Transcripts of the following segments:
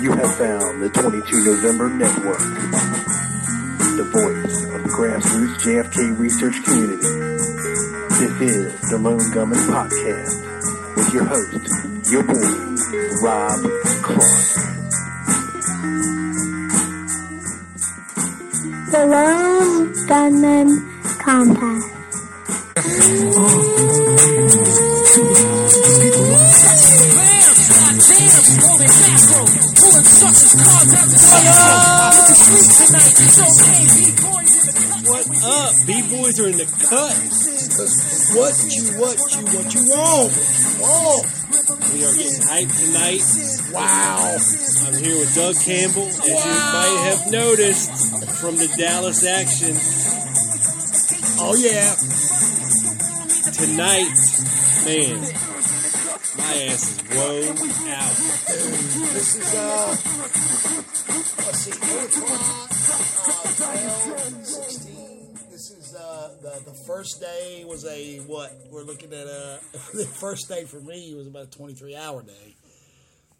You have found the 22 November Network, the voice of the grassroots JFK research community. This is the Lone Gunman Podcast with your host, your boy, Rob Clark. The Lone Gunman Compass. What up? B-boys are in the cut. What you, what you, what you want? Oh, We are getting hyped tonight. wow. I'm here with Doug Campbell, as you might have noticed from the Dallas action. Oh, yeah. Tonight, man, my ass is blown out. This is, uh, let's see, 8 o'clock, uh, 12, 16. This is, uh, the, the first day was a, what? We're looking at, uh, the first day for me was about a 23 hour day.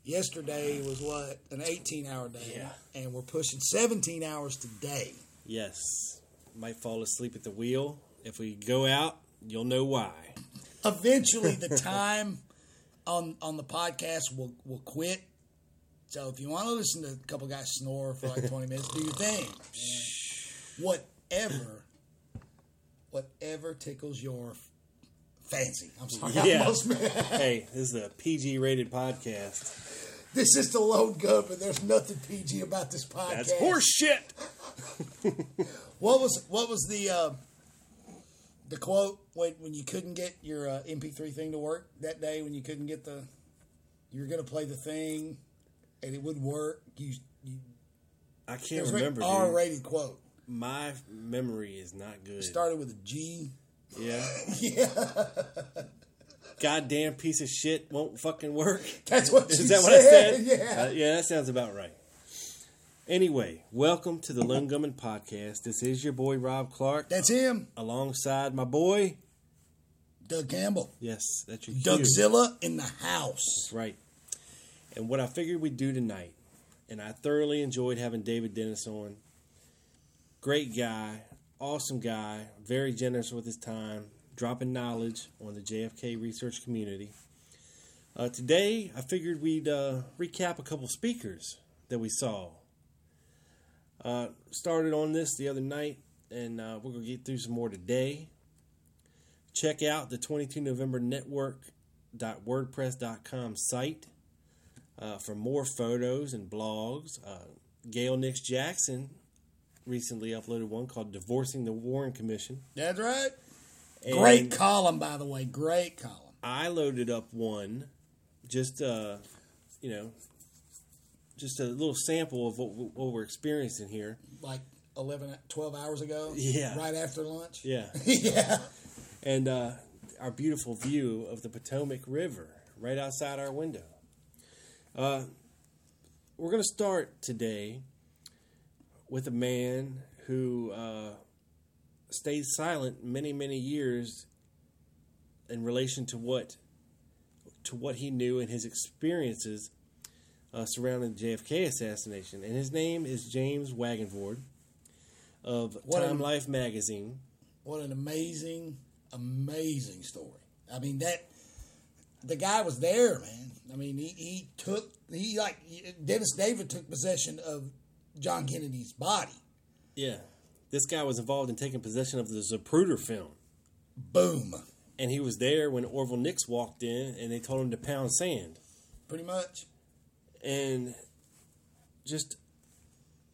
Yesterday was what? An 18 hour day. Yeah. And we're pushing 17 hours today. Yes, might fall asleep at the wheel. If we go out, you'll know why. eventually the time on on the podcast will will quit. So if you want to listen to a couple guys snore for like twenty minutes, do your thing. And whatever, whatever tickles your fancy. I'm sorry, Yeah. almost- Hey, this is a PG-rated podcast. this is the load gun, but there's nothing PG about this podcast. That's horse shit. What was what was the uh, the quote when when you couldn't get your uh, MP3 thing to work that day when you couldn't get the you were gonna play the thing and it would work. You, you I can't remember. R rated quote. My memory is not good. It started with a G. Yeah. Yeah, goddamn piece of shit won't fucking work. that's what Is that what I said? Yeah. Uh, yeah, that sounds about right. Anyway, welcome to the Lone Gunman Podcast. This is your boy Rob Clark, That's him, alongside my boy. Doug Campbell. Yes, that's your. Dougzilla in the house. That's right. And what I figured we'd do tonight, and I thoroughly enjoyed having David Dennis on. Great guy, awesome guy, very generous with his time, dropping knowledge on the JFK research community. Uh, today, I figured we'd uh, recap a couple speakers that we saw. Uh, started on this the other night, and uh, we're going to get through some more today. Check out the 22 November Network.wordpress.com site uh, for more photos and blogs. Uh, Gail Nix Jackson recently uploaded one called Divorcing the Warren Commission. That's right. And Great column, by the way. Great column. I loaded up one, just uh, you know, just a little sample of what, what we're experiencing here. Like 11, 12 hours ago. Yeah. Right after lunch. Yeah, yeah. and uh, our beautiful view of the Potomac River right outside our window. Uh, we're going to start today with a man who uh, stayed silent many, many years in relation to what to what he knew and his experiences uh, surrounding the JFK assassination, and his name is James Wagenvoord of What Time a- Life magazine. What an amazing, amazing story. I mean that the guy was there, man. I mean he, he took he like Dennis David took possession of John Kennedy's body. Yeah, this guy was involved in taking possession of the Zapruder film, Boom. and he was there when Orville Nix walked in, and they told him to pound sand. Pretty much. And just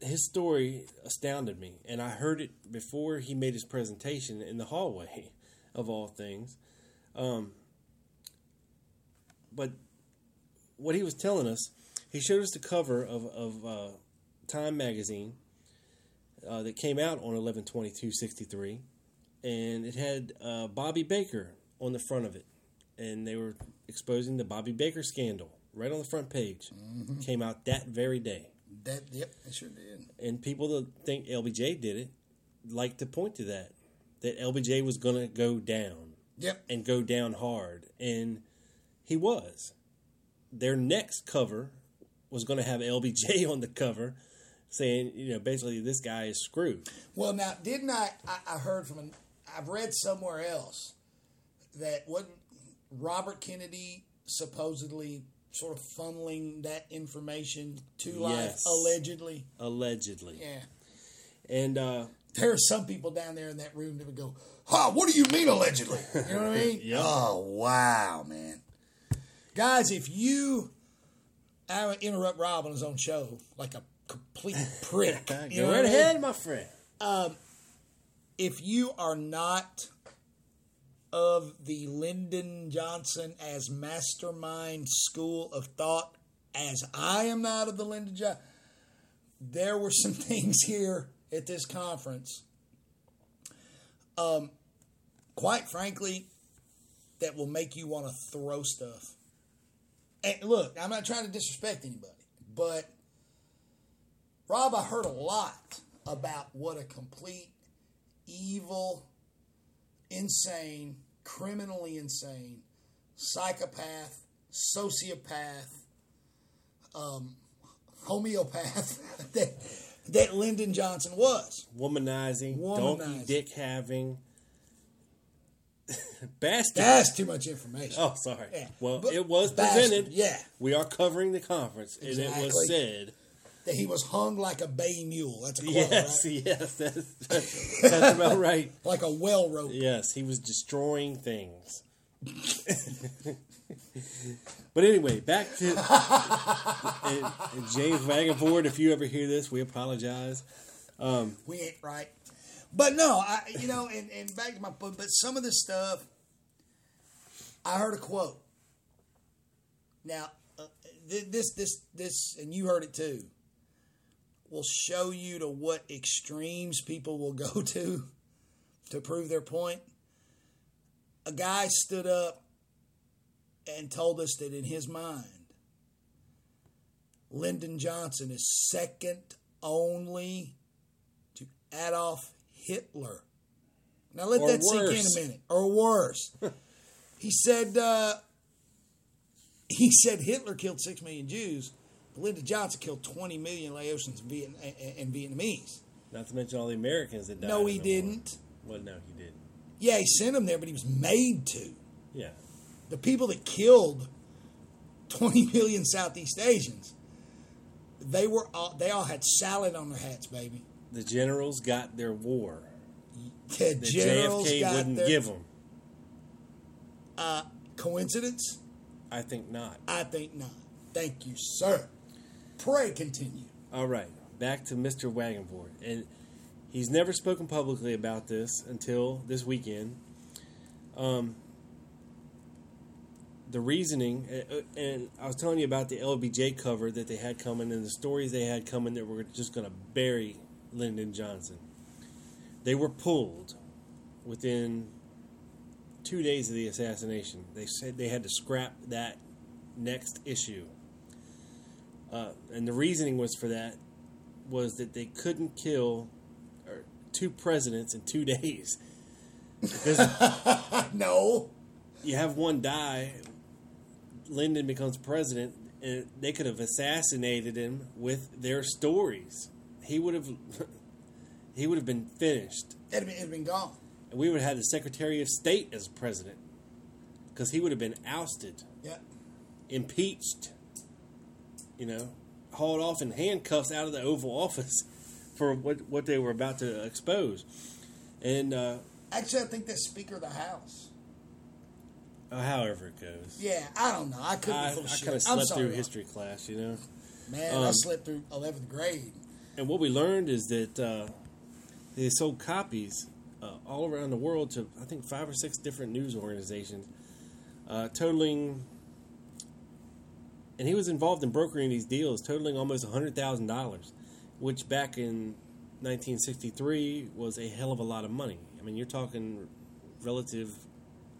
his story astounded me. And i heard it before he made his presentation in the hallway of all things. Um, but what he was telling us he showed us the cover of, of uh, time magazine uh, that came out on 11 63 and it had uh, bobby baker on the front of it. And they were exposing the bobby baker scandal right on the front page mm-hmm. came out that very day That yep, it sure did. and people that think LBJ did it like to point to that that LBJ was going to go down Yep. and go down hard and he was their next cover was going to have LBJ on the cover saying you know basically this guy is screwed Well, now, didn't I? I, I heard from an. I've read somewhere else that what Robert Kennedy supposedly sort of funneling that information to life allegedly. allegedly Yeah, and uh there are some people down there in that room that would go, "Huh? What do you mean allegedly?" You know what I mean? Yep. Oh wow, man, guys! If you, I would interrupt Rob on his own show like a complete prick. go right ahead my friend if you are not of the Lyndon Johnson as mastermind school of thought, as I am not of the Lyndon Johnson, there were some things here at this conference, um, quite frankly, that will make you want to throw stuff. And look, I'm not trying to disrespect anybody, but Rob, I heard a lot about what a complete evil, insane, criminally insane, psychopath, sociopath, um, homeopath that that Lyndon Johnson was. womanizing, Womanizing. donkey dick having bastard That's too much information. Oh, sorry. Yeah. Well, But- it was bastard, presented. yeah. We are covering the conference, and it was said. That he was hung like a bay mule. That's a quote, Yes, right? yes, that's, that's, that's about right. Like a well rope. Yes, he was destroying things. but anyway, back to and, and James Wagenvoord. If you ever hear this, we apologize. we ain't right. But no, I you know, and, and back to my but, but some of this stuff, I heard a quote. Now, uh, this this this, and you heard it too. Will show you to what extremes people will go to to prove their point. A guy stood up and told us that in his mind, Lyndon Johnson is second only to Adolf Hitler. Now let Or that sink in a minute. Or worse. he said uh, he said Hitler killed six million Jews, Lyndon Johnson killed twenty million Laotians and, Viet- and- Vietnamese. Not to mention all the Americans that died. No, he didn't. Well, no, he didn't. Yeah, he sent them there, but he was made to. Yeah, The people that killed twenty million Southeast Asians, they were all, they all had salad on their hats, baby. the generals got their war The that generals JFK got wouldn't their give them. Uh, coincidence. I think not. I think not. Thank you, sir. Pray continue. All right, back to Mr. Wagenvoord, and he's never spoken publicly about this until this weekend. Um, the reasoning, uh, uh, and I was telling you about the LBJ cover that they had coming, and the stories they had coming that were just going to bury Lyndon Johnson. They were pulled within two days of the assassination. They said they had to scrap that next issue. Uh, and the reasoning was for that was that they couldn't kill or, two presidents in two days No. you have one die, Lyndon becomes president, and they could have assassinated him with their stories. He would have he would have been finished, It'd been, it'd been gone. and we would have had the Secretary of State as president because he would have been ousted, Yeah. impeached, you know, hauled off in handcuffs out of the Oval Office for what what they were about to expose, and uh, Actually, I think that's Speaker of the House. uh, however it goes. Yeah, I don't know. I couldn't I, be full of I kind of slept sorry, through Rob. history class, you know. Man, I Um, slept through 11th grade. And what we learned is that uh, they sold copies uh, all around the world to I think five or six different news organizations, uh, totaling. And he was involved in brokering these deals, totaling almost hundred thousand dollars, which back in 1963 was a hell of a lot of money. I mean, you're talking relative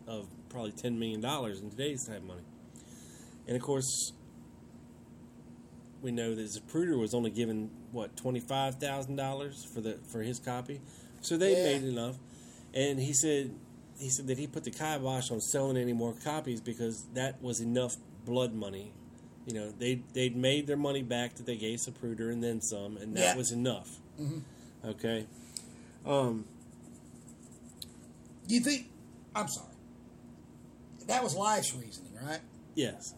of probably ten million dollars in today's type money. And of course, we know that Zapruder was only given what twenty five thousand dollars for the for his copy, so they Yeah. made enough. And he said he said that he put the kibosh on selling any more copies because that was enough blood money. You know, they they'd made their money back that they gave Zapruder and then some, and that Yeah. was enough. Okay. Um, Do you think? I'm sorry. That was life's reasoning, right? yes,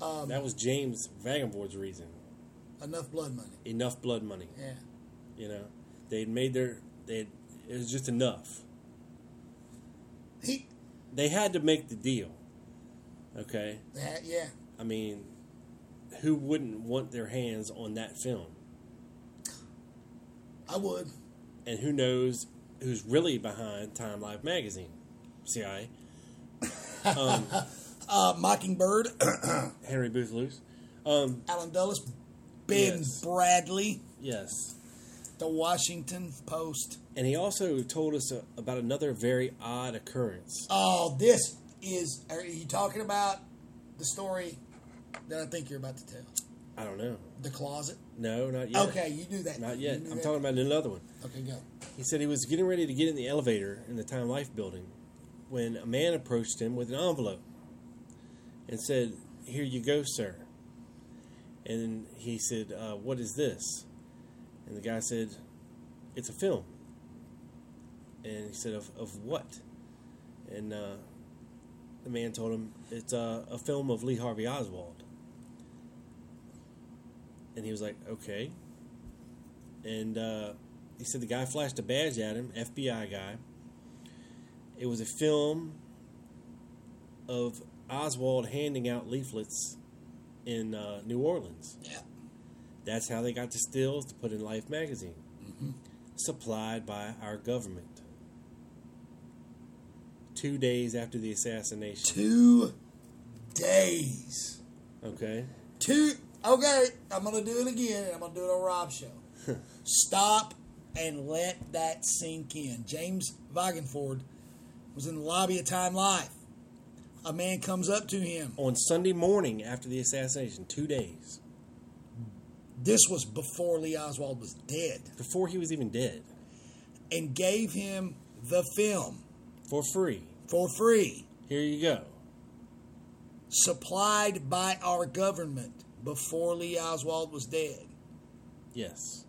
Um, that was James Wagenvoord's reason. enough blood money. Enough blood money. Yeah. You know, they'd made their they it was just enough. He. they had to make the deal. Okay, That, yeah. I mean, who wouldn't want their hands on that film? I would. And who knows who's really behind Time Life magazine? CIA, Uh, Mockingbird, Henry Booth Luce. Um, Allen Dulles, Ben Yes. Bradlee, yes, The Washington Post. and he also told us uh, about another very odd occurrence. Oh, this is. Are you talking about the story that I think you're about to tell? I don't know. The closet. No, not yet. Okay, you do that. Not yet. I'm that. talking about another one. Okay, go. He said he was getting ready to get in the elevator in the Time Life building when a man approached him with an envelope and said, Here you go, sir. And he said, uh, What is this? And the guy said, It's a film. And he said, Of, of what? And uh, the man told him, It's uh, a film of Lee Harvey Oswald. And he was like, Okay. And uh, he said the guy flashed a badge at him, FBI guy. It was a film of Oswald handing out leaflets in uh, New Orleans. Yeah. That's how they got the stills to put in Life magazine, supplied by our government. Two days after the assassination. Two days. Okay. Two. Okay, I'm gonna do it again, and I'm gonna do it on Rob's show. Stop and let that sink in. James Wagenvoord was in the lobby of Time Life. A man comes up to him. On Sunday morning after the assassination, two days This was before Lee Oswald was dead, before he was even dead, and gave him the film for free. for free, Here you go. supplied by our government before Lee Oswald was dead. Yes.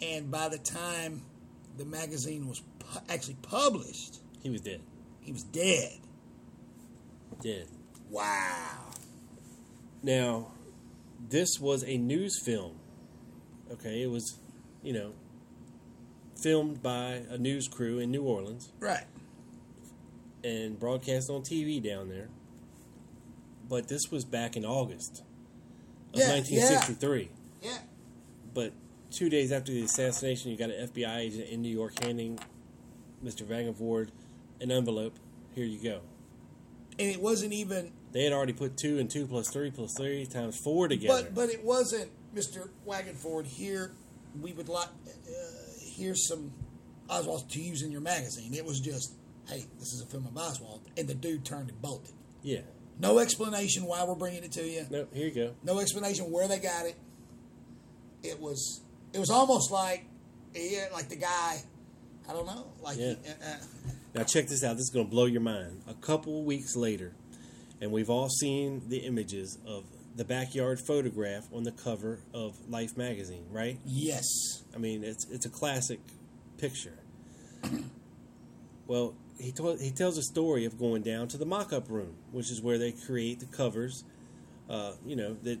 And by the time the magazine was pu- actually published, He was dead. he was dead. Dead. Wow. Now, this was a news film. Okay, it was, you know, filmed by a news crew in New Orleans Right. and broadcast on TV down there. But this was back in August of Yeah, 1963. Yeah. But two days after the assassination, you got an FBI agent in New York handing Mr. Wagenvoord an envelope. Here you go. And it wasn't even, They had already put two and two plus three plus three times four together. but but it wasn't Mr. Wagenvoord. Here, we would like uh, here's some Oswald to use in your magazine. It was just, hey, this is a film of Oswald, and the dude turned and bolted. yeah. No explanation why we're bringing it to you. No, here you go. No explanation where they got it. It was it was almost like yeah, like the guy. I don't know, like Yeah. he, uh, uh, Now check this out. This is going to blow your mind. A couple weeks later, and we've all seen the images of the backyard photograph on the cover of Life magazine, right? Yes. I mean, it's it's a classic picture. Well, he told he tells a story of going down to the mock-up room, which is where they create the covers. Uh, you know that.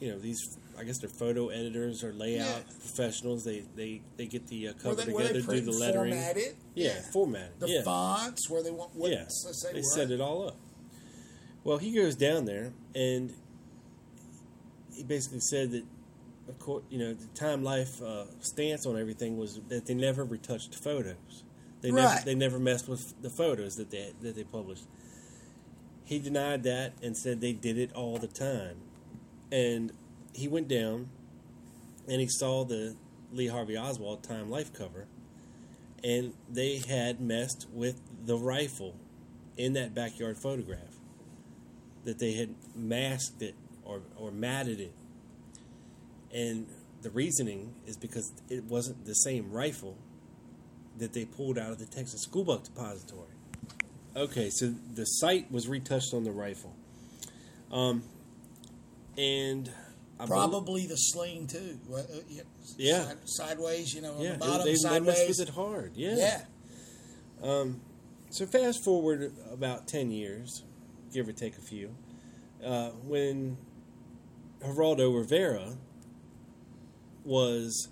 You know these. I guess they're photo editors or layout Yeah. professionals. They they they get the uh, cover they, they together, do the lettering. format it. Yeah, format. The yeah. fonts where they want. What, yeah, let's say they set it all up. Well, he goes down there and he basically said that, of course, you know, the Time Life uh, stance on everything was that they never retouched photos. They never they never messed with the photos that they that they published. He denied that and said they did it all the time. And he went down and he saw the Lee Harvey Oswald Time Life cover, and they had messed with the rifle in that backyard photograph. That they had masked it or, or matted it. And the reasoning is because it wasn't the same rifle that they pulled out of the Texas School Book Depository. Okay, so the sight was retouched on the rifle. Um, and I Probably the sling too. Uh, yeah. Yeah. Side- sideways, you know, on yeah, the bottom, they, they sideways. messed with it hard. yeah. So fast forward about ten years, give or take a few, uh, when Geraldo Rivera was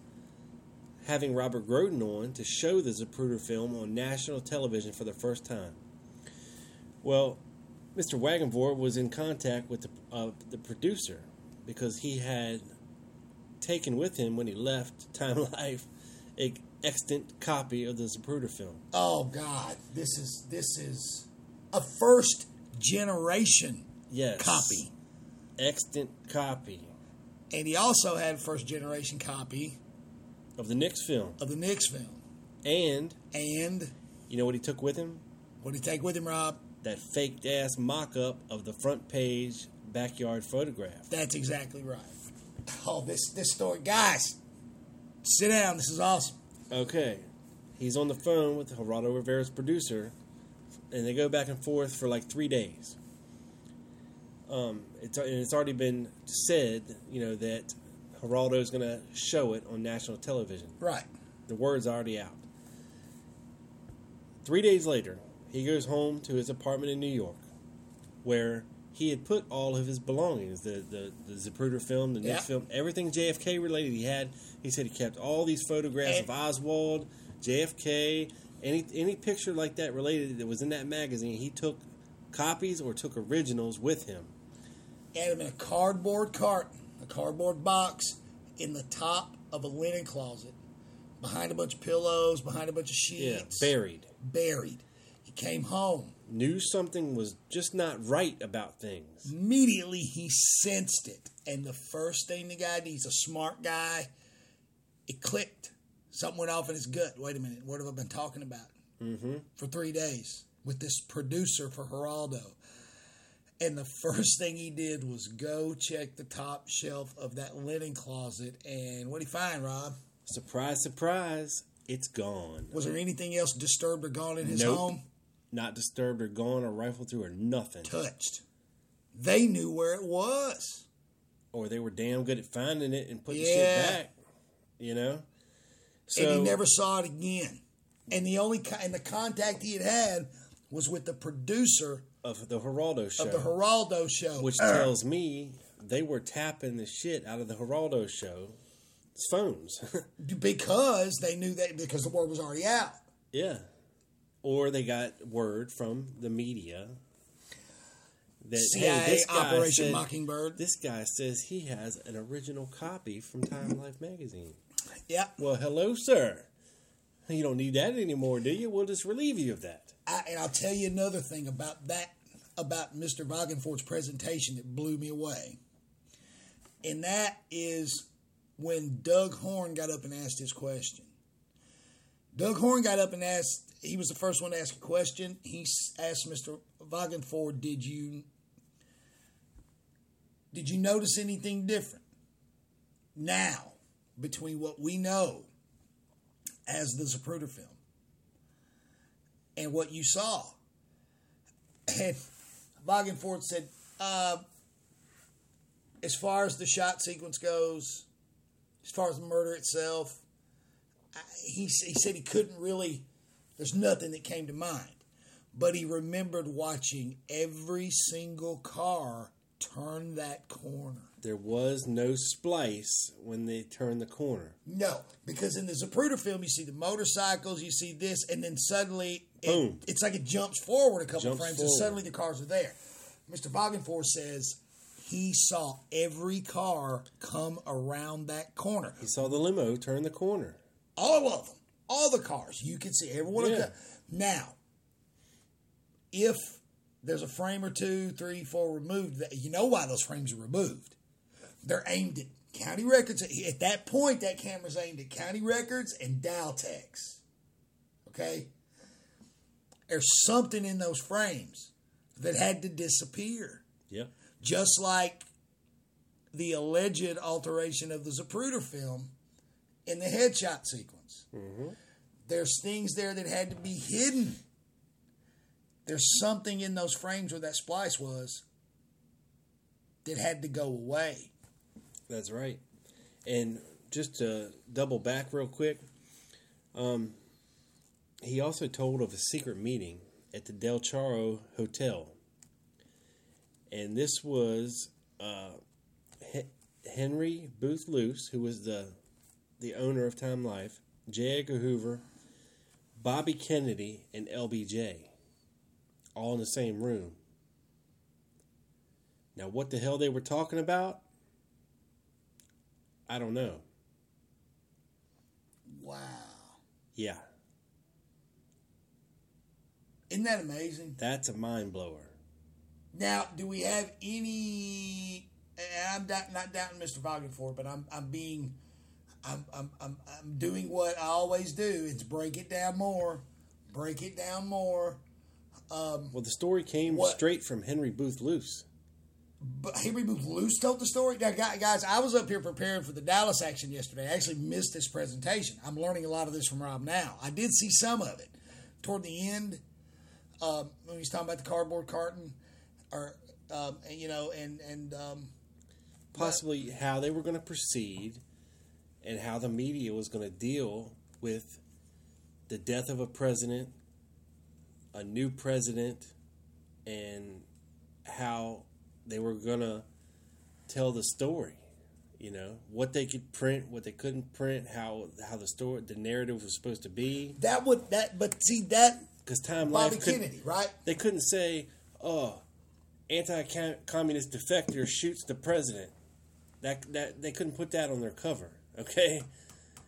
having Robert Groden on to show the Zapruder film on national television for the first time. Well, Mr. Wagenvoord was in contact with the, uh, the producer because he had taken with him when he left Time Life a extant copy of the Zapruder film. Oh God, this is this is a first generation Yes. copy, Extant copy and he also had first generation copy of the Nix film. of the Nix film. And And you know what he took with him? what did he take with him, Rob? That faked ass mock up of the front page backyard photograph. That's exactly right. Oh, this this story, guys, sit down. This is awesome. Okay. He's on the phone with Geraldo Rivera's producer, and they go back and forth for like three days. Um, it's, and it's already been said, you know, that Geraldo's going to show it on national television. Right. The word's already out. Three days later, he goes home to his apartment in New York, where he had put all of his belongings the, the, the Zapruder film, the Yeah. film, everything JFK related. He had, he said he kept all these photographs And- of Oswald, JFK, any, any picture like that related that was in that magazine. He took copies or took originals with him. Had him in a cardboard carton, a cardboard box, in the top of a linen closet, behind a bunch of pillows, behind a bunch of sheets. Yeah, buried. buried. He came home. Knew something was just not right about things. Immediately, he sensed it, and the first thing the guy did—he's a smart guy. It clicked. Something went off in his gut. Wait a minute. What have I been talking about mm-hmm. for three days with this producer for Geraldo? And the first thing he did was go check the top shelf of that linen closet. And what did he find, Rob? Surprise, surprise, it's gone. Was there anything else disturbed or gone in his Nope. home? Not disturbed or gone or rifled through or nothing. Touched. They knew where it was. Or they were damn good at finding it and putting Yeah. shit back. You know? So and he never saw it again. And the only and the contact he had had was with the producer of the Geraldo show. of the Geraldo show, which uh. tells me they were tapping the shit out of the Geraldo show phones. because they knew that because the word was already out. yeah. Or they got word from the media that CIA hey, this guy Operation said- Mockingbird. This guy says he has an original copy from Time Life magazine. Yeah, Well, hello, sir. You don't need that anymore, do you? We'll just relieve you of that. I, and I'll tell you another thing about that about Mr. Wagenvoord's presentation that blew me away, and that is when Doug Horne got up and asked his question. Doug Horne got up and asked. He was the first one to ask a question. He asked Mr. Wagenvoord, "Did you did you notice anything different now between what we know as the Zapruder film and what you saw?" And Wagenvoord said, uh, as far as the shot sequence goes, as far as the murder itself, I, he he said he couldn't really. There's nothing that came to mind, but he remembered watching every single car turn that corner. There was no splice when they turned the corner. No, because in the Zapruder film, you see the motorcycles, you see this, and then suddenly, it, Boom. it's like it jumps forward a couple Jumps frames, forward. and suddenly the cars are there. Mr. Boggenford says he saw every car come around that corner. He saw the limo turn the corner. All of them, all the cars, you can see every one Yeah. of them. Now, if there's a frame or two, three, four removed, you know why those frames are removed. They're aimed at county records. At that point, that camera's aimed at county records and Daltex. Okay? There's something in those frames that had to disappear. Yeah. Just like the alleged alteration of the Zapruder film in the headshot sequence. Mm-hmm. There's things there that had to be hidden. There's something in those frames where that splice was that had to go away. That's right. And just to double back real quick, um, he also told of a secret meeting at the Del Charro Hotel. And this was uh, He- Henry Booth Luce, who was the the owner of Time Life, J. Edgar Hoover, Bobby Kennedy, and LBJ, all in the same room. Now, what the hell they were talking about? I don't know. Wow. Yeah, Isn't that amazing? that's a mind blower. Now, do we have any? I'm not, not doubting Mr. Boggenford, but I'm I'm being, I'm, I'm I'm I'm doing what I always do. It's break it down more, break it down more. Um, well, the story came What? straight from Henry Booth Luce. But Henry Booth Luce told the story. Now, guys, I was up here preparing for the Dallas action yesterday. I actually missed this presentation. I'm learning a lot of this from Rob now. I did see some of it toward the end um, when he was talking about the cardboard carton, or um, and, you know, and and um, Possibly how they were going to proceed and how the media was going to deal with the death of a president, a new president, and how they were going to tell the story. You know what they could print, what they couldn't print, how how the story, the narrative was supposed to be. that would that. But see that Because Time Bobby Life Kennedy, right? they couldn't say, "Oh, anti-communist defector shoots the president." That that they couldn't put that on their cover. Okay,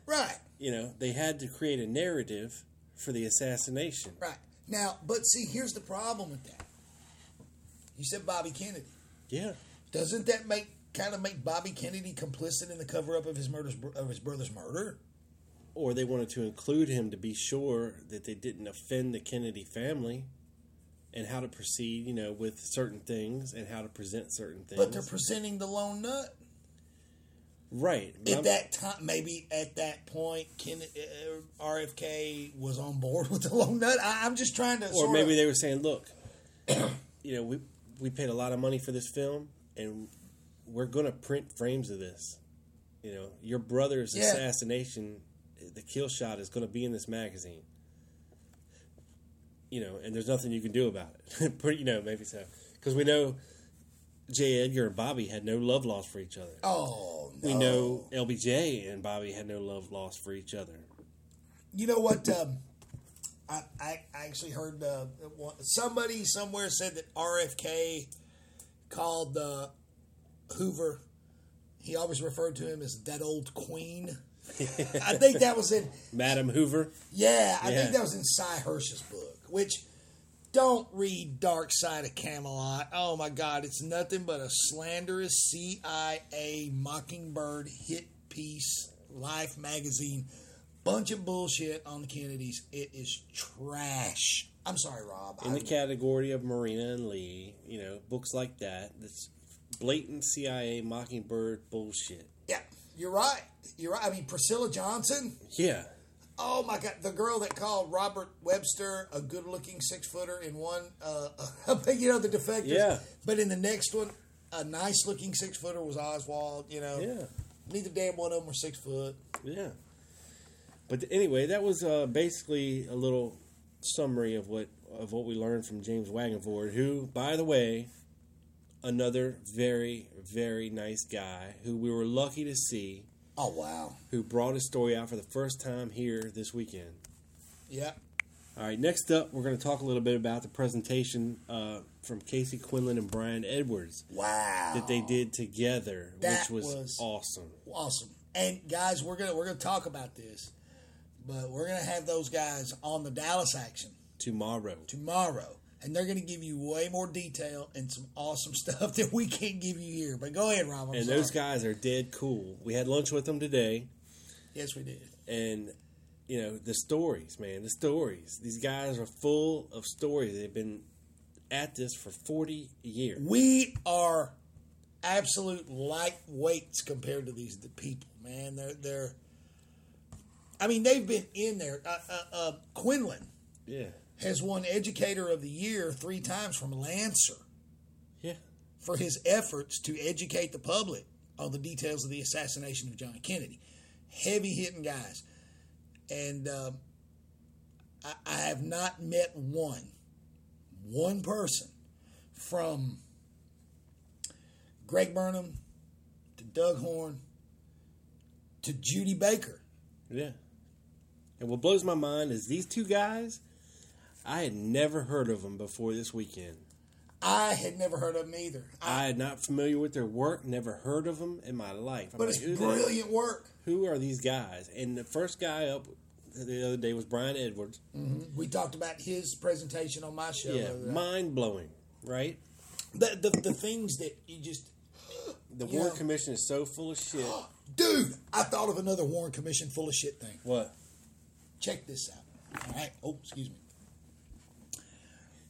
Right, you know they had to create a narrative for the assassination. right. Now, but see, here's the problem with that. You said Bobby Kennedy. Yeah, Doesn't that make kind of make Bobby Kennedy complicit in the cover up of his murder's of his brother's murder? or they wanted to include him to be sure that they didn't offend the Kennedy family, and how to proceed, you know, with certain things and how to present certain things. But they're presenting the lone nut. right. At I'm- that time, maybe at that point, Ken, uh, RFK was on board with the lone nut. I, I'm just trying to. or maybe of, they were saying, "Look, you know, we we paid a lot of money for this film, and we're going to print frames of this. You know, your brother's Yeah. assassination, the kill shot is going to be in this magazine. You know, and there's nothing you can do about it. Pretty, you know, maybe so because we know J. Edgar and Bobby had no love lost for each other. Oh no! We know LBJ and Bobby had no love lost for each other. You know what? Um, I, I actually heard uh, somebody somewhere said that RFK called uh, Hoover. He always referred to him as that old queen. I think that was in Madam Hoover. yeah. I Yeah. think that was in Sy Hersh's book. Which don't read Dark Side of Camelot. Oh my God, it's nothing but a slanderous CIA Mockingbird hit piece, Life magazine, bunch of bullshit on the Kennedys. It is trash. I'm sorry, Rob. in the I- category of Marina and Lee, you know, books like that. That's blatant CIA Mockingbird bullshit. yeah, you're right. You're right. I mean, Priscilla Johnson. Yeah, Oh my God, the girl that called Robert Webster a good-looking six-footer in one, uh, you know, the defectors. Yeah. But in the next one, a nice looking six footer was Oswald. You know, Yeah. neither damn one of them were six foot. Yeah. But anyway, that was uh, basically a little summary of what of what we learned from James Wagenvoord, who, by the way, another very very nice guy who we were lucky to see, Oh wow, who brought his story out for the first time here this weekend. yeah. All right, next up, we're going to talk a little bit about the presentation uh, from Casey Quinlan and Brian Edwards Wow. that they did together, That which was, was- awesome. awesome. And guys, we're gonna we're gonna talk about this, but we're gonna have those guys on the Dallas action Tomorrow. tomorrow, and they're gonna give you way more detail and some awesome stuff that we can't give you here. But go ahead, Rob. I'm And sorry. those guys are dead cool. We had lunch with them today. yes, we did. and you know the stories man the stories these guys are full of stories they've been at this for 40 years We are absolute lightweights compared to these the people, man. They're they're. I mean, they've been in there. Uh, uh, uh, Quinlan yeah has won Educator of the Year three times from Lancer. yeah for his efforts to educate the public on the details of the assassination of John Kennedy. Heavy hitting guys. And um, I, I have not met one, one person from Greg Burnham to Doug Horne to Judy Baker. yeah and what blows my mind is these two guys i had never heard of them before this weekend. I had never heard of them either. I, i had not familiar with their work never heard of them in my life. I'm but like, it's brilliant work. who are these guys? And the first guy up the other day was brian edwards. Mm-hmm. We talked about his presentation on my show. yeah day. mind-blowing right? The, the, the things that you just the warren commission is so full of shit. Dude i thought of another warren commission full of shit thing. What check this out all right oh excuse me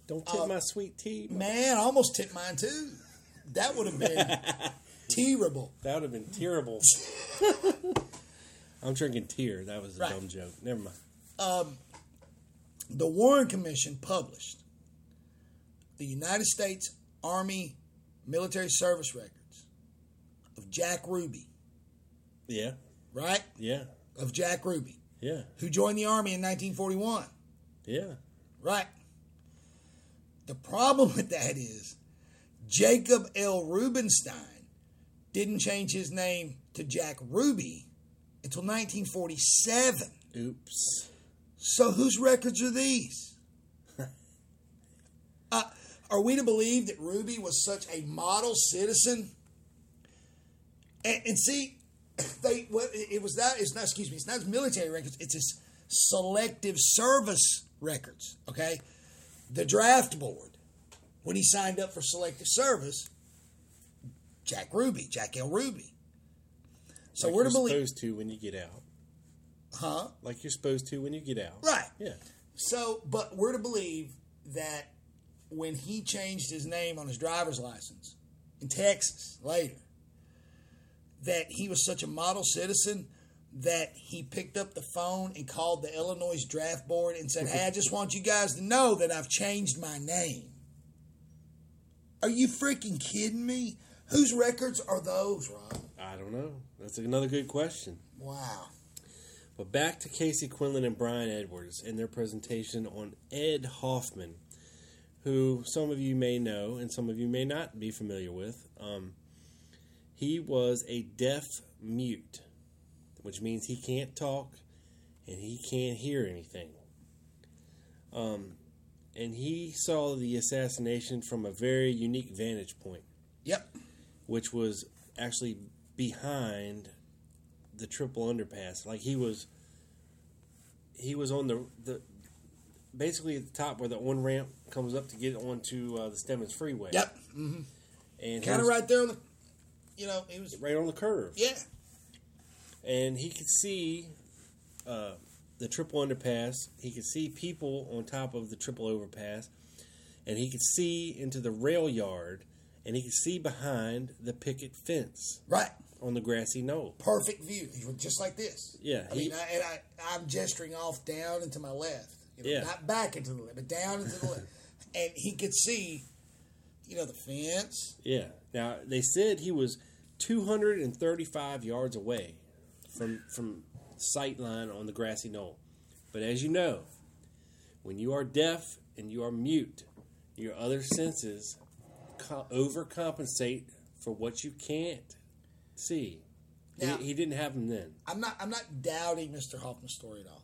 Don't tip uh, my sweet tea. man i almost tipped mine too that would have been terrible That would have been terrible. I'm drinking tear. That was a Right. dumb joke. Never mind. Um, the warren commission published the united states army military service records of jack ruby Yeah, right yeah, of jack ruby yeah, who joined the army in 1941 yeah. Right. The problem with that is Jacob L. Rubenstein didn't change his name to Jack Ruby until 1947. Oops. So whose records are these? uh, are we to believe that Ruby was such a model citizen? And, and see, they what it was that it's not excuse me it's not his military records it's his selective service records okay the draft board when he signed up for selective service Jack Ruby Jack L Ruby so Like we're to believe supposed to when you get out. huh Like you're supposed to when you get out. right Yeah. So, but we're to believe that when he changed his name on his driver's license in Texas later, that he was such a model citizen that he picked up the phone and called the Illinois draft board and said, Hey, I just want you guys to know that I've changed my name. Are you freaking kidding me? Whose records are those, Rob? I don't know. That's another good question. Wow. But back to Casey Quinlan and Brian Edwards and their presentation on Ed Hoffman, who some of you may know and some of you may not be familiar with. Um, he was a deaf mute, which means he can't talk and he can't hear anything. Um, and he saw the assassination from a very unique vantage point Yep. which was actually behind the triple underpass. Like he was, he was on the the basically at the top where the on ramp comes up to get onto uh, the Stemmons Freeway. Yep. and Kind of right there on the, you know, he was, right on the curve. yeah. and he could see uh, the triple underpass. He could see people on top of the triple overpass, and he could see into the rail yard, and he could see behind the picket fence Right. on the grassy knoll. perfect view. He was just like this. Yeah, I he- mean, I, and I, I'm gesturing off down and to my left. You know, Yeah. Not back into the left, but down into the left. And he could see, you know, the fence. Yeah. Now they said he was 235 yards away from from sight line on the grassy knoll. But as you know, when you are deaf and you are mute, your other senses co- overcompensate for what you can't see. He- he, didn't have them then. I'm not. I'm not doubting Mr. Hoffman's story at all.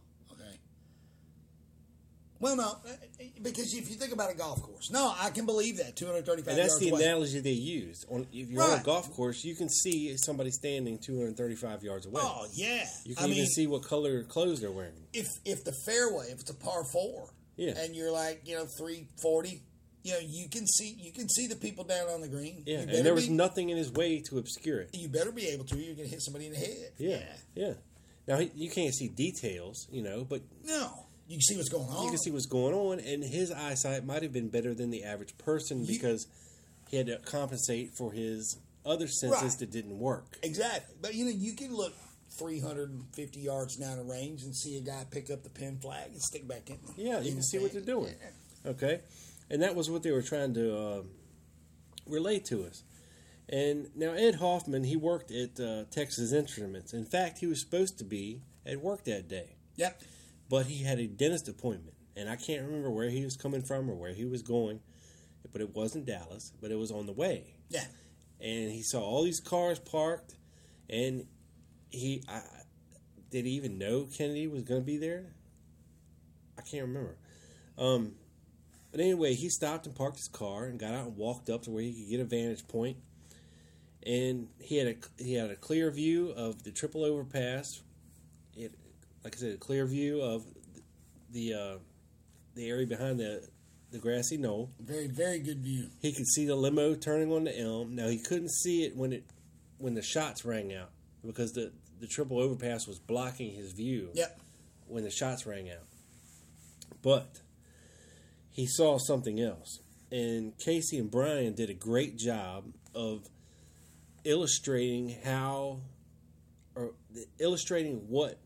Well, no, eh, because if you think about a golf course, no, I can believe that 235 And that's yards the away. analogy they used. On if you're on a golf course, you can see somebody standing 235 yards away. Oh yeah, You can I even mean, see what color clothes they're wearing. if if the fairway, if it's a par four, Yeah. and you're like you know 340, you know you can see you can see the people down on the green. Yeah, and there was be, nothing in his way to obscure it. You better be able to. You're going to hit somebody in the head. Yeah, yeah. Now you can't see details, you know, but No, you can see what's going on. you can see what's going on, and his eyesight might have been better than the average person because he had to compensate for his other senses Right. that didn't work. Exactly. But you know, you can look 350 yards down the range and see a guy pick up the pin flag and stick back in. Yeah, you in can see what they're doing. Okay, and that was what they were trying to relate to us. And now Ed Hoffman, he worked at uh, Texas Instruments. In fact, he was supposed to be at work that day. Yep. But he had a dentist appointment, and I can't remember where he was coming from or where he was going, but it wasn't Dallas, but it was on the way, Yeah. and he saw all these cars parked, and he I, did he even know Kennedy was going to be there? I can't remember. Um, but anyway, he stopped and parked his car and got out and walked up to where he could get a vantage point, and he had a he had a clear view of the triple overpass. Like I said, a clear view of the uh, the area behind the the grassy knoll. Very, very good view. He could see the limo turning on the elm. Now he couldn't see it when it when the shots rang out because the the triple overpass was blocking his view Yep. when the shots rang out. But he saw something else. And Casey and Brian did a great job of illustrating how, or illustrating what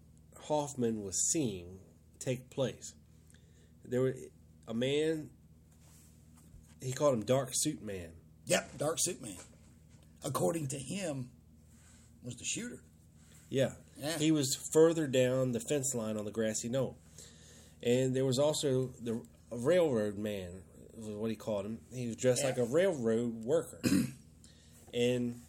Hoffman was seeing take place. There were a man, he called him Dark Suit Man. Yep. Dark suit man. According to him, was the shooter. Yeah. Yeah. He was further down the fence line on the grassy knoll. And there was also the a railroad man, was what he called him. He was dressed Yeah. like a railroad worker. and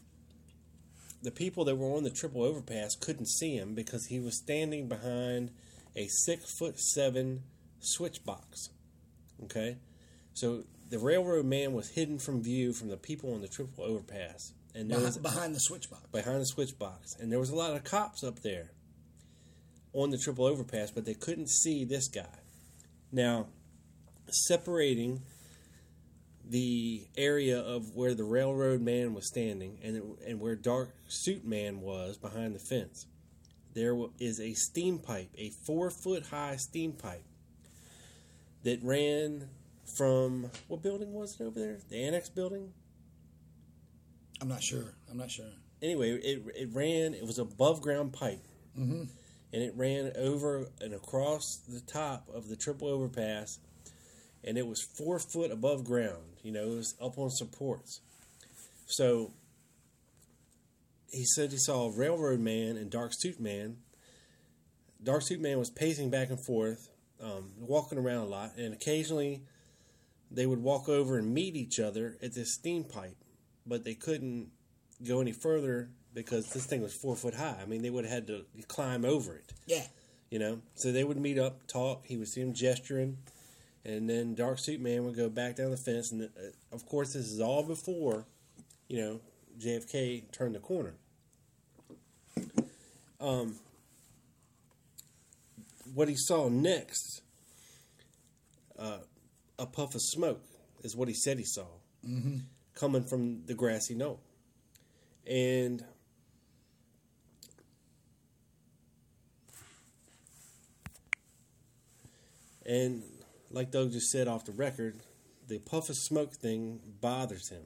the people that were on the triple overpass couldn't see him because he was standing behind a six foot seven switch box. Okay? So the railroad man was hidden from view from the people on the triple overpass. And there was Behind, behind the switch box. behind the switch box, and there was a lot of cops up there on the triple overpass, but they couldn't see this guy. Now, separating the area of where the railroad man was standing and and where dark suit man was behind the fence, There is a steam pipe, a four foot high steam pipe that ran from what building was it over there? The annex building. I'm not sure. I'm not sure. anyway, it it ran. It was above ground pipe, mm-hmm. and it ran over and across the top of the triple overpass, and it was four foot above ground. You know, it was up on supports. So he said he saw a railroad man and dark suit man. Dark suit man was pacing back and forth, um, walking around a lot, and occasionally they would walk over and meet each other at this steam pipe, but they couldn't go any further because this thing was four foot high. I mean, they would have had to climb over it, Yeah. you know. So they would meet up, talk. He would see him gesturing, and then Dark Suit Man would go back down the fence. And uh, of course, this is all before, you know, JFK turned the corner. Um, what he saw next, uh, a puff of smoke, is what he said he saw, coming from the grassy knoll. And and like Doug just said off the record, the puff of smoke thing bothers him.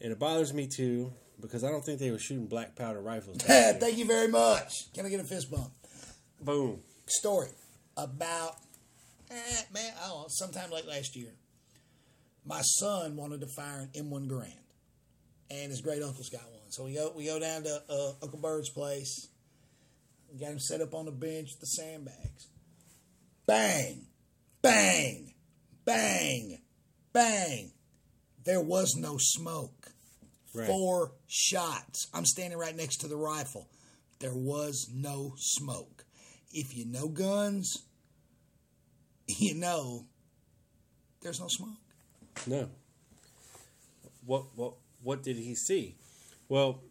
And it bothers me too because I don't think they were shooting black powder rifles. Thank you very much. Can I get a fist bump? Boom. Story about, eh, man, I don't know, sometime late last year. my son wanted to fire an M1 Garand, and his great uncle's got one. So we go we go down to uh, Uncle Bird's place. We got him set up on the bench with the sandbags. Bang, bang, bang, bang. There was no smoke. Right. Four shots. I'm standing right next to the rifle. There was no smoke. If you know guns, you know there's no smoke. No. What what what did he see? Well,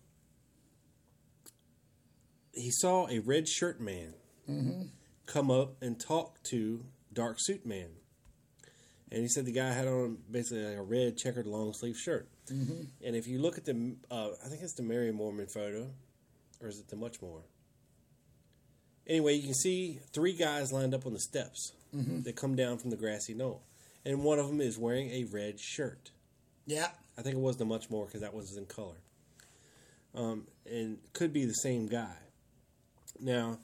he saw a red shirt man mm-hmm. come up and talk to dark suit man, and he said the guy had on basically like a red checkered long sleeve shirt. And if you look at the, uh, I think it's the Mary Moorman photo, or is it the Muchmore? Anyway, you can see three guys lined up on the steps that come down from the grassy knoll, and one of them is wearing a red shirt. Yeah. I think it was the Muchmore because that was in color. Um, and could be the same guy. Now,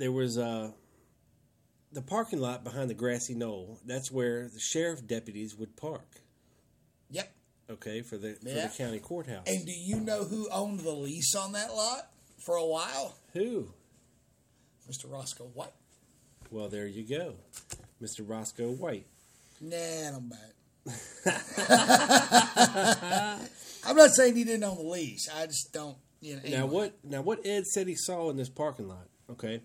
there was uh, the parking lot behind the grassy knoll. That's where the sheriff deputies would park. Yep. Okay, for the Yeah. for the county courthouse. And do you know who owned the lease on that lot for a while? Who? Mr. Roscoe White. Well, there you go, Mr. Roscoe White. Nah, I'm back. I'm not saying he didn't own the lease. I just don't. You know. Now what? Now what? Ed said he saw in this parking lot. Okay,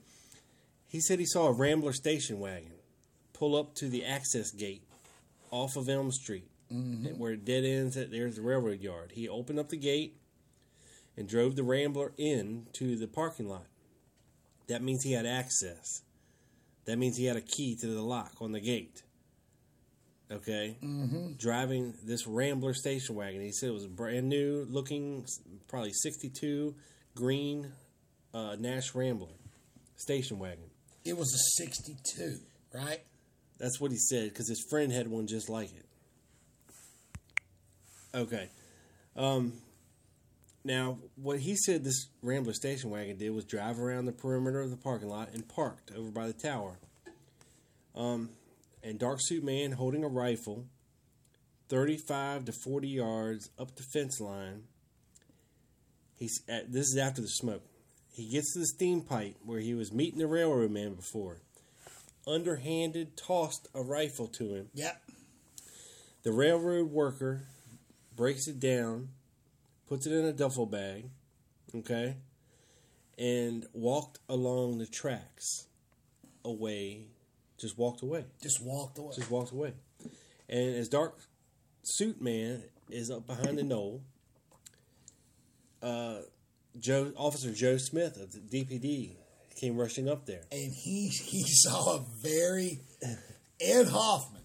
he said he saw a Rambler station wagon pull up to the access gate off of Elm Street, where it dead ends. At there's the railroad yard. He opened up the gate and drove the Rambler in to the parking lot. That means he had access. That means he had a key to the lock on the gate. Okay, mm-hmm. driving this Rambler station wagon. He said it was a brand new looking, probably '62 green uh, Nash Rambler station wagon. It was a 62, right? That's what he said because his friend had one just like it. Okay. Um, now, what he said this Rambler station wagon did was drive around the perimeter of the parking lot and parked over by the tower. Um, and dark suit man holding a rifle, thirty-five to forty yards up the fence line. He's at, this is after the smoke. He gets to the steam pipe where he was meeting the railroad man before. Underhanded tossed a rifle to him. Yep. The railroad worker breaks it down, puts it in a duffel bag, okay, and walked along the tracks away. Just walked away. Just walked away. Just walked away. And as Dark Suit Man is up behind the knoll, uh, Joe Officer Joe Smith of the DPD came rushing up there. and he he saw a very Ed Hoffman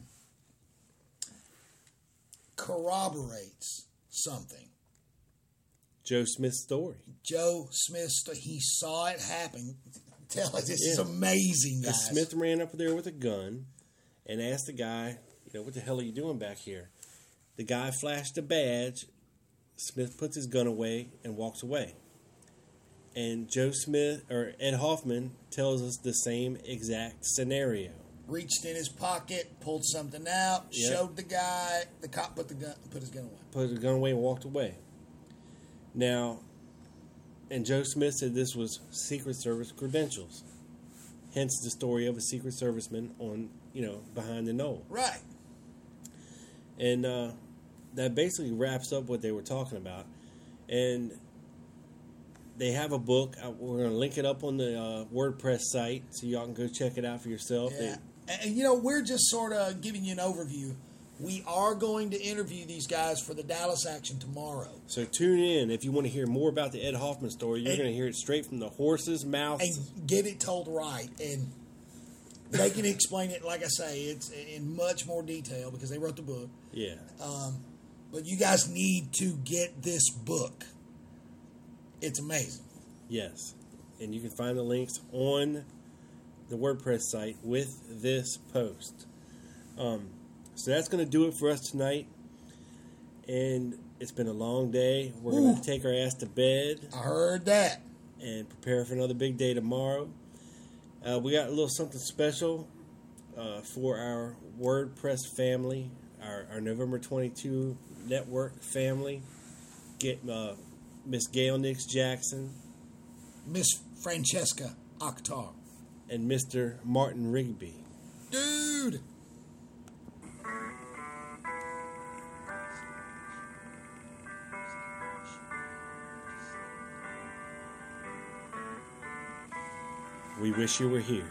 corroborates something. Joe Smith's story. Joe Smith, st- he saw it happen. Tell us, this is Yeah. amazing, And guys. Smith ran up there with a gun and asked the guy, you know, what the hell are you doing back here? The guy flashed a badge. Smith puts his gun away and walks away. And Joe Smith or Ed Hoffman tells us the same exact scenario. Reached in his pocket, pulled something out, Yep. showed the guy. The cop put the gun, put his gun away. Put his gun away and walked away. Now, and Joe Smith said this was Secret Service credentials. Hence the story of a Secret Serviceman on, you know, behind the knoll. Right. And uh, that basically wraps up what they were talking about. And they have a book. We're going to link it up on the uh, WordPress site so y'all can go check it out for yourself. Yeah. And, and, you know, we're just sort of giving you an overview. We are going to interview these guys for the Dallas action tomorrow. so tune in if you want to hear more about the Ed Hoffman story. You're And- going to hear it straight from the horse's mouth. and get it told right. And they can explain it, like I say, it's in much more detail because they wrote the book. yeah. But you guys need to get this book. It's amazing. Yes. And you can find the links on the WordPress site with this post. Um, so that's going to do it for us tonight. And it's been a long day. We're going to take our ass to bed I heard that. and prepare for another big day tomorrow. Uh, we got a little something special. uh, for our WordPress family, our, our November 22 network family. Get uh, Miss Gayle Nix Jackson Miss Francesca Akhtar. and Mr. Martin Rigby. Dude! We wish you were here.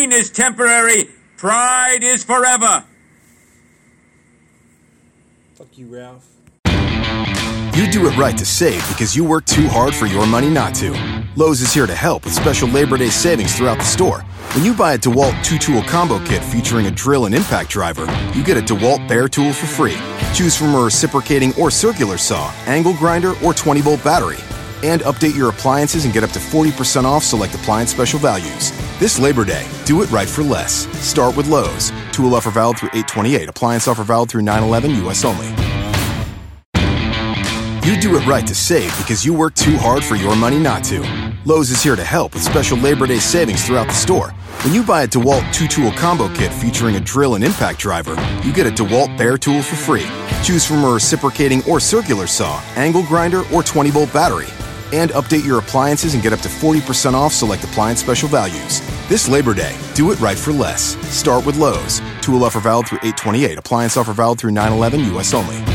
Pain is temporary. Pride is forever. Fuck you, Ralph. You do it right to save because you work too hard for your money not to. Lowe's is here to help with special Labor Day savings throughout the store. When you buy a DeWalt two tool combo kit featuring a drill and impact driver, you get a DeWalt bare tool for free. Choose from a reciprocating or circular saw, angle grinder, or 20 volt battery. And update your appliances and get up to 40% off select appliance special values. This Labor Day, do it right for less. Start with Lowe's. Tool offer valid through 828. Appliance offer valid through 911 US only. You do it right to save because you work too hard for your money not to. Lowe's is here to help with special Labor Day savings throughout the store. When you buy a DeWalt two tool combo kit featuring a drill and impact driver, you get a DeWalt bare tool for free. Choose from a reciprocating or circular saw, angle grinder, or 20 volt battery. And update your appliances and get up to 40% off select appliance special values. This Labor Day, do it right for less. Start with Lowe's. Tool offer valid through 828. Appliance offer valid through 911 US only.